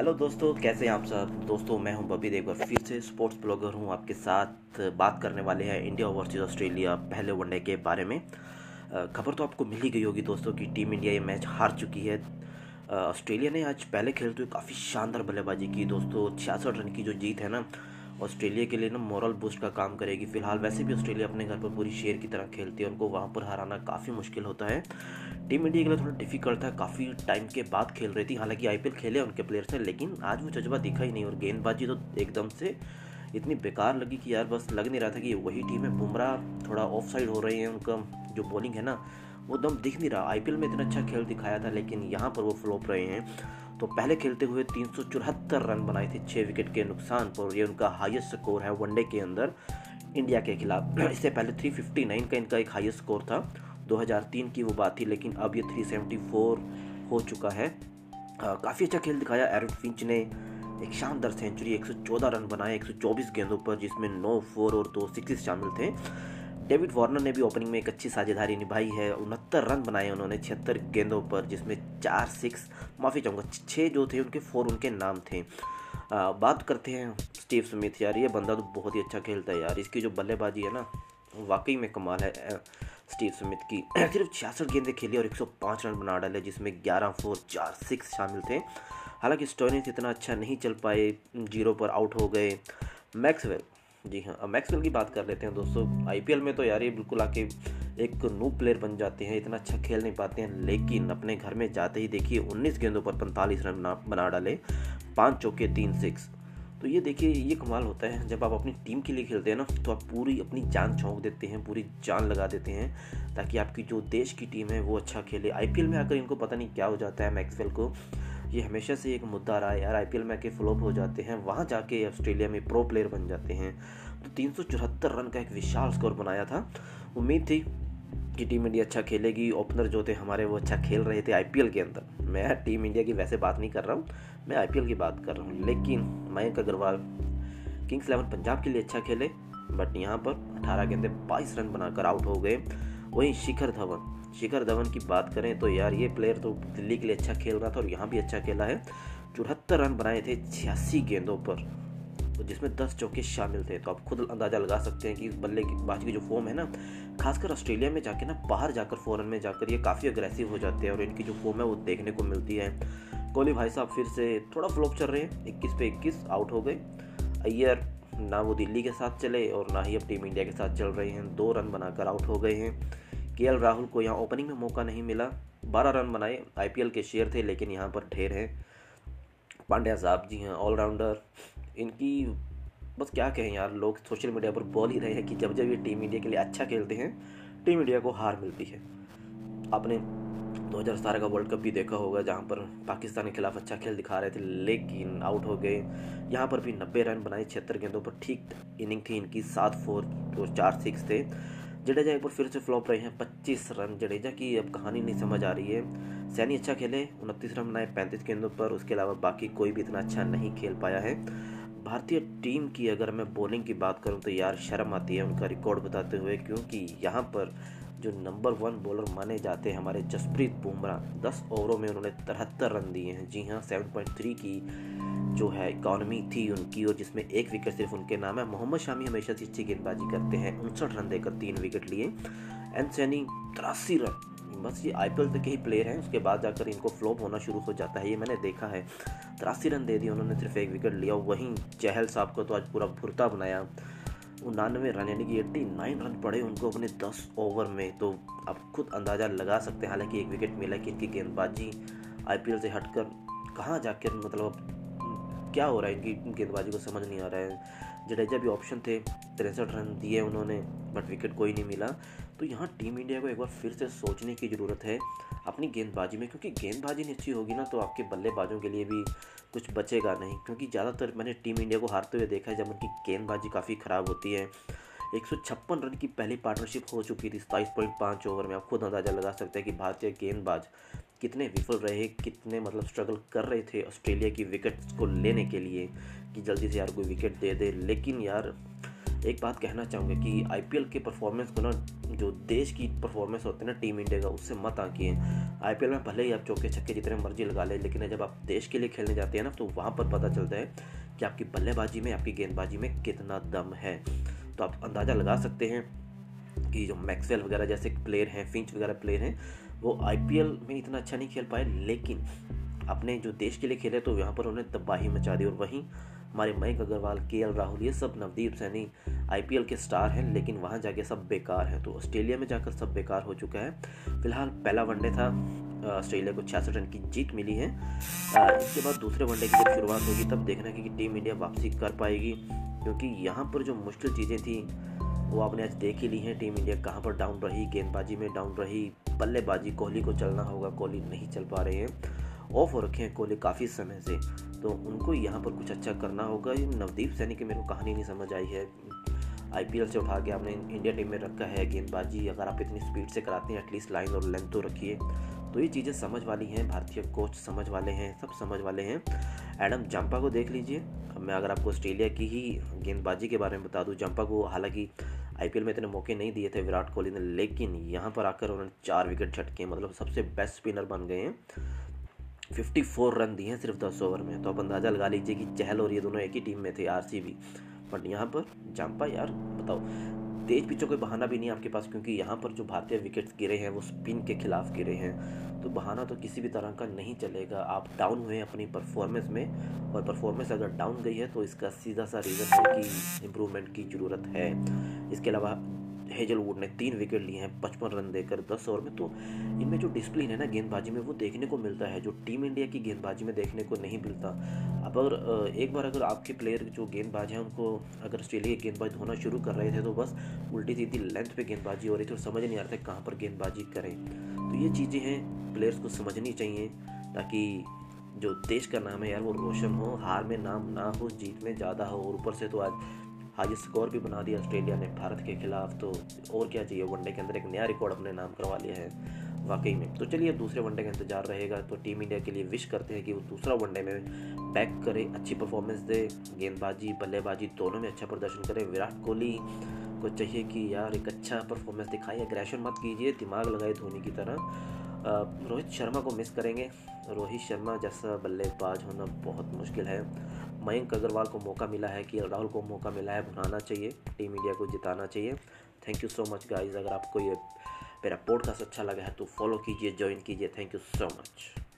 Hello दोस्तों, कैसे हैं आप सब? दोस्तों, मैं हूँ बबी बार फिर से स्पोर्ट्स ब्लॉगर हूँ, आपके साथ बात करने वाले हैं इंडिया वर्सेस ऑस्ट्रेलिया पहले वनडे के बारे में। खबर तो आपको मिल ही गई होगी दोस्तों कि टीम इंडिया ये मैच हार चुकी है। ऑस्ट्रेलिया ने आज पहले खेलते हुए काफ़ी शानदार बल्लेबाजी की। दोस्तों, छियासठ रन की जो जीत है ना ऑस्ट्रेलिया के लिए ना मॉरल बूस्ट का काम करेगी। फ़िलहाल वैसे भी ऑस्ट्रेलिया अपने घर पर पूरी शेर की तरह खेलती है। उनको वहाँ पर हराना काफ़ी मुश्किल होता है। टीम इंडिया के लिए थोड़ा डिफ़िकल्ट था। काफ़ी टाइम के बाद खेल रही थी। हालाँकि आईपीएल खेले उनके प्लेयर्स ने लेकिन आज वो जज्बा दिखा ही नहीं और गेंदबाजी तो एकदम से इतनी बेकार लगी कि यार बस लग नहीं रहा था कि वही टीम है। बुमराह थोड़ा ऑफ़ साइड हो रही है। उनका जो बॉलिंग है ना, वो दम दिख नहीं रहा। आईपीएल में इतना अच्छा खेल दिखाया था, लेकिन यहाँ पर वो फ्लॉप रहे हैं। तो पहले खेलते हुए तीन सौ चौहत्तर रन बनाए थे छः विकेट के नुकसान पर ये उनका हाईएस्ट स्कोर है वनडे के अंदर इंडिया के खिलाफ। इससे पहले 359 का इनका एक हाईएस्ट स्कोर था 2003 की वो बात थी, लेकिन अब ये 374 हो चुका है। काफ़ी अच्छा खेल दिखाया। एरन फिंच ने एक शानदार सेंचुरी 114 रन बनाए 124 गेंदों पर, जिसमें 9 फोर और दो सिक्स शामिल थे। डेविड वार्नर ने भी ओपनिंग में एक अच्छी साझेदारी निभाई है। उनहत्तर रन बनाए उन्होंने छिहत्तर गेंदों पर जिसमें चार सिक्स माफ़ी चाहूँगा छः जो थे उनके फोर उनके नाम थे। आ, बात करते हैं स्टीव स्मिथ यार ये बंदा तो बहुत ही अच्छा खेलता है यार। इसकी जो बल्लेबाजी है ना वाकई में कमाल है स्टीव स्मिथ की। सिर्फ़ छियासठ गेंदें खेली और 105 रन बना डाले जिसमें 11 फोर चार सिक्स शामिल थे। हालाँकि स्टोनिस इतना अच्छा नहीं चल पाए ज़ीरो पर आउट हो गए। मैक्सवेल जी हाँ अब मैक्सवेल की बात कर लेते हैं दोस्तों। आईपीएल में तो यार ये बिल्कुल आके एक नू प्लेयर बन जाते हैं, इतना अच्छा खेल नहीं पाते हैं, लेकिन अपने घर में जाते ही देखिए 19 गेंदों पर 45 रन बना डाले, पाँच चौके, तीन सिक्स तो ये देखिए, ये कमाल होता है, जब आप अपनी टीम के लिए खेलते हैं ना तो आप पूरी अपनी जान झोंक देते हैं, पूरी जान लगा देते हैं, ताकि आपकी जो देश की टीम है, वो अच्छा खेले। आईपीएल में आकर इनको पता नहीं क्या हो जाता है मैक्सवेल को। ये हमेशा से एक मुद्दा रहा है यार आईपीएल में आके फ्लॉप हो जाते हैं, वहाँ जाके ऑस्ट्रेलिया में प्रो प्लेयर बन जाते हैं। तो तीन सौ चौहत्तर रन का एक विशाल स्कोर बनाया था। उम्मीद थी कि टीम इंडिया अच्छा खेलेगी ओपनर जो थे हमारे वो अच्छा खेल रहे थे आईपीएल के अंदर। मैं टीम इंडिया की वैसे बात नहीं कर रहा हूँ, मैं आईपीएल की बात कर रहा हूँ। लेकिन मयंक अग्रवाल किंग्स इलेवन पंजाब के लिए अच्छा खेले बट यहाँ पर 18 गेंदे 22 रन बनाकर आउट हो गए। वहीं शिखर धवन। शिखर धवन की बात करें तो यार ये प्लेयर तो दिल्ली के लिए अच्छा खेल रहा था और यहाँ भी अच्छा खेला है। चौहत्तर रन बनाए थे छियासी गेंदों पर तो जिसमें दस चौके शामिल थे। तो आप खुद अंदाज़ा लगा सकते हैं कि बल्ले की बाजी की जो फॉर्म है ना, खासकर ऑस्ट्रेलिया में जाके ना, बाहर जाकर फॉरन में जाकर ये काफ़ी अग्रेसिव हो जाते हैं और इनकी जो फॉर्म है वो देखने को मिलती है। कोहली भाई साहब फिर से थोड़ा फ्लॉप चल रहे हैं। इक्कीस पे इक्कीस आउट हो गए। अय्यर ना वो दिल्ली के साथ चले और ना ही अब टीम इंडिया के साथ चल रहे हैं। दो रन बनाकर आउट हो गए हैं। के राहुल को यहाँ ओपनिंग में मौका नहीं मिला। बारह रन बनाए, आईपीएल के शेयर थे, लेकिन यहाँ पर ढेर हैं। पांड्या साहब जी हैं ऑलराउंडर इनकी बस क्या कहें यार, लोग सोशल मीडिया पर बोल ही रहे हैं कि जब जब ये टीम इंडिया के लिए अच्छा खेलते हैं, टीम इंडिया को हार मिलती है। आपने 2017 का वर्ल्ड कप भी देखा होगा, जहाँ पर पाकिस्तान के खिलाफ अच्छा खेल दिखा रहे थे, लेकिन आउट हो गए। यहाँ पर भी नब्बे रन बनाए छिहत्तर गेंदों पर ठीक इनिंग थी इनकी सात फोर और चार सिक्स थे। जडेजा एक बार फिर से फ्लॉप रहे हैं, पच्चीस रन। जडेजा की अब कहानी नहीं समझ आ रही है। सैनी अच्छा खेले, उनतीस रन बनाए पैंतीस गेंदों पर उसके अलावा बाकी कोई भी इतना अच्छा नहीं खेल पाया है। भारतीय टीम की अगर मैं बॉलिंग की बात करूँ तो यार शर्म आती है उनका रिकॉर्ड बताते हुए, क्योंकि यहाँ पर जो नंबर वन बॉलर माने जाते हैं हमारे जसप्रीत बुमराह। दस ओवरों में उन्होंने तिहत्तर रन दिए हैं। जी हाँ सेवन पॉइंट थ्री की जो है इकॉनमी थी उनकी और जिसमें एक विकेट सिर्फ़ उनके नाम है। मोहम्मद शामी हमेशा से अच्छी गेंदबाजी करते हैं। उनसठ रन देकर तीन विकेट लिए। एन सैनी तिरासी रन। बस ये आई पी तक के ही प्लेयर हैं। उसके बाद जाकर इनको फ्लॉप होना शुरू हो जाता है। ये मैंने देखा है। तिरासी रन दे दिए, उन्होंने सिर्फ़ एक विकेट लिया। वहीं चहल साहब को तो आज पूरा भुरता बनाया। उन्नानवे रन, यानी कि एट्टी नाइन रन पड़े उनको अपने दस ओवर में। तो आप खुद अंदाज़ा लगा सकते हैं, हालाँकि एक विकेट मिला कि इनकी गेंदबाजी आईपीएल से हटकर कहाँ जाकर मतलब क्या हो रहा है, इनकी गेंदबाजी को समझ नहीं आ रहा है। जडेजा भी ऑप्शन थे, तिरसठ रन दिए उन्होंने बट विकेट कोई नहीं मिला। तो यहाँ टीम इंडिया को एक बार फिर से सोचने की ज़रूरत है, अपनी गेंदबाजी में, क्योंकि गेंदबाजी नहीं अच्छी होगी ना तो आपके बल्लेबाजों के लिए भी कुछ बचेगा नहीं। क्योंकि ज़्यादातर मैंने टीम इंडिया को हारते हुए देखा है, जब उनकी गेंदबाजी काफ़ी ख़राब होती है। एक सौ छप्पन रन की पहली पार्टनरशिप हो चुकी थी सताईस पॉइंट पाँच ओवर में। आप खुद अंदाज़ा लगा सकते हैं कि भारतीय गेंदबाज कितने विफल रहे, कितने मतलब स्ट्रगल कर रहे थे ऑस्ट्रेलिया की विकेट को लेने के लिए कि जल्दी से यार कोई विकेट दे दे। लेकिन यार, एक बात कहना चाहूँगा कि आईपीएल के परफॉर्मेंस को ना, जो देश की परफॉर्मेंस होती है ना टीम इंडिया का, उससे मत आकिए। आईपीएल में भले ही आप चौके छक्के जितने मर्ज़ी लगा लें, लेकिन जब आप देश के लिए खेलने जाते हैं ना तो वहाँ पर पता चलता है कि आपकी बल्लेबाजी में, आपकी गेंदबाजी में कितना दम है। तो आप अंदाज़ा लगा सकते हैं कि जो मैक्सवेल वगैरह जैसे प्लेयर हैं फिंच वगैरह प्लेयर हैं, वो आईपीएल में इतना अच्छा नहीं खेल पाए, लेकिन अपने जो देश के लिए खेले तो यहाँ पर उन्होंने तबाही मचा दी और वहीं हमारे मयंक अग्रवाल, के एल राहुल, ये सब नवदीप सैनी आईपीएल के स्टार हैं, लेकिन वहाँ जाके सब बेकार हैं। तो ऑस्ट्रेलिया में जाकर सब बेकार हो चुका है। फ़िलहाल पहला वनडे था ऑस्ट्रेलिया को छियासठ रन की जीत मिली है। इसके बाद दूसरे वनडे की जब शुरुआत होगी, तब देखना कि टीम इंडिया वापसी कर पाएगी, क्योंकि यहाँ पर जो मुश्किल चीज़ें थी वो आपने आज देख ही ली हैं, टीम इंडिया कहाँ पर डाउन रही, गेंदबाजी में डाउन रही, बल्लेबाजी, कोहली को चलना होगा, कोहली नहीं चल पा रहे हैं ऑफ़ हो रखे हैं कोहली काफ़ी समय से तो उनको यहाँ पर कुछ अच्छा करना होगा, ये नवदीप सैनी की मेरे को कहानी नहीं समझ आई है आईपीएल से उठा के आपने इंडिया टीम में रखा है, गेंदबाजी, अगर आप इतनी स्पीड से कराते हैं एटलीस्ट लाइन और लेंथ तो रखिए तो ये चीज़ें समझ वाली हैं, भारतीय कोच समझ वाले हैं, सब समझ वाले हैं एडम जंपा को देख लीजिए मैं अगर आपको ऑस्ट्रेलिया की ही गेंदबाजी के बारे में बता दूँ जंपा को हालाँकि आईपीएल में इतने मौके नहीं दिए थे विराट कोहली ने, लेकिन यहाँ पर आकर उन्होंने चार विकेट झटके मतलब सबसे बेस्ट स्पिनर बन गए हैं। 54 रन दिए हैं सिर्फ़ दस ओवर में। तो आप अंदाज़ा लगा लीजिए कि चहल और ये दोनों एक ही टीम में थे आरसीबी बट यहाँ पर जाम्पा यार, बताओ। तेज पिचों कोई बहाना भी नहीं आपके पास, क्योंकि यहाँ पर जो भारतीय विकेट्स गिरे हैं, वो स्पिन के खिलाफ गिरे हैं। तो बहाना तो किसी भी तरह का नहीं चलेगा। आप डाउन हुए अपनी परफॉर्मेंस में, और परफॉर्मेंस अगर डाउन गई है तो इसका सीधा सा रीज़न है कि इम्प्रूवमेंट की ज़रूरत है। इसके अलावा हेजलवुड ने तीन विकेट लिए हैं, पचपन रन देकर दस ओवर में। तो इनमें जो डिसिप्लिन है ना गेंदबाजी में, वो देखने को मिलता है, जो टीम इंडिया की गेंदबाजी में देखने को नहीं मिलता। अब अगर एक बार अगर आपके प्लेयर जो गेंदबाज हैं, उनको अगर ऑस्ट्रेलिया की गेंदबाजी धोना शुरू कर रहे थे तो बस उल्टी सीधी लेंथ पर गेंदबाजी हो रही थी और समझ नहीं आ रहा था कहाँ पर गेंदबाजी करें। तो ये चीज़ें हैं प्लेयर्स को समझनी चाहिए, ताकि जो देश का नाम है यार, वो रोशन हो, हार में नाम ना हो, जीत में ज़्यादा हो, और ऊपर से तो आज हाई स्कोर भी बना दिया ऑस्ट्रेलिया ने भारत के खिलाफ। तो और क्या चाहिए? वनडे के अंदर एक नया रिकॉर्ड अपने नाम करवा लिया है, वाकई में। तो चलिए दूसरे वनडे का इंतज़ार रहेगा। तो टीम इंडिया के लिए विश करते हैं कि वो दूसरा वनडे में बैक करे, अच्छी परफॉर्मेंस दे, गेंदबाजी, बल्लेबाजी दोनों में अच्छा प्रदर्शन करे। विराट कोहली को चाहिए कि यार एक अच्छा परफॉर्मेंस दिखाए। अग्रेशन मत कीजिए, दिमाग लगाए धोनी की तरह। रोहित शर्मा को मिस करेंगे। रोहित शर्मा जैसा बल्लेबाज होना बहुत मुश्किल है। मयंक अग्रवाल को मौका मिला है कि राहुल को मौका मिला है भुनाना चाहिए, टीम इंडिया को जिताना चाहिए। Thank you so much guys अगर आपको ये मेरा पॉडकास्ट अच्छा लगा है तो फॉलो कीजिए ज्वाइन कीजिए। Thank you so much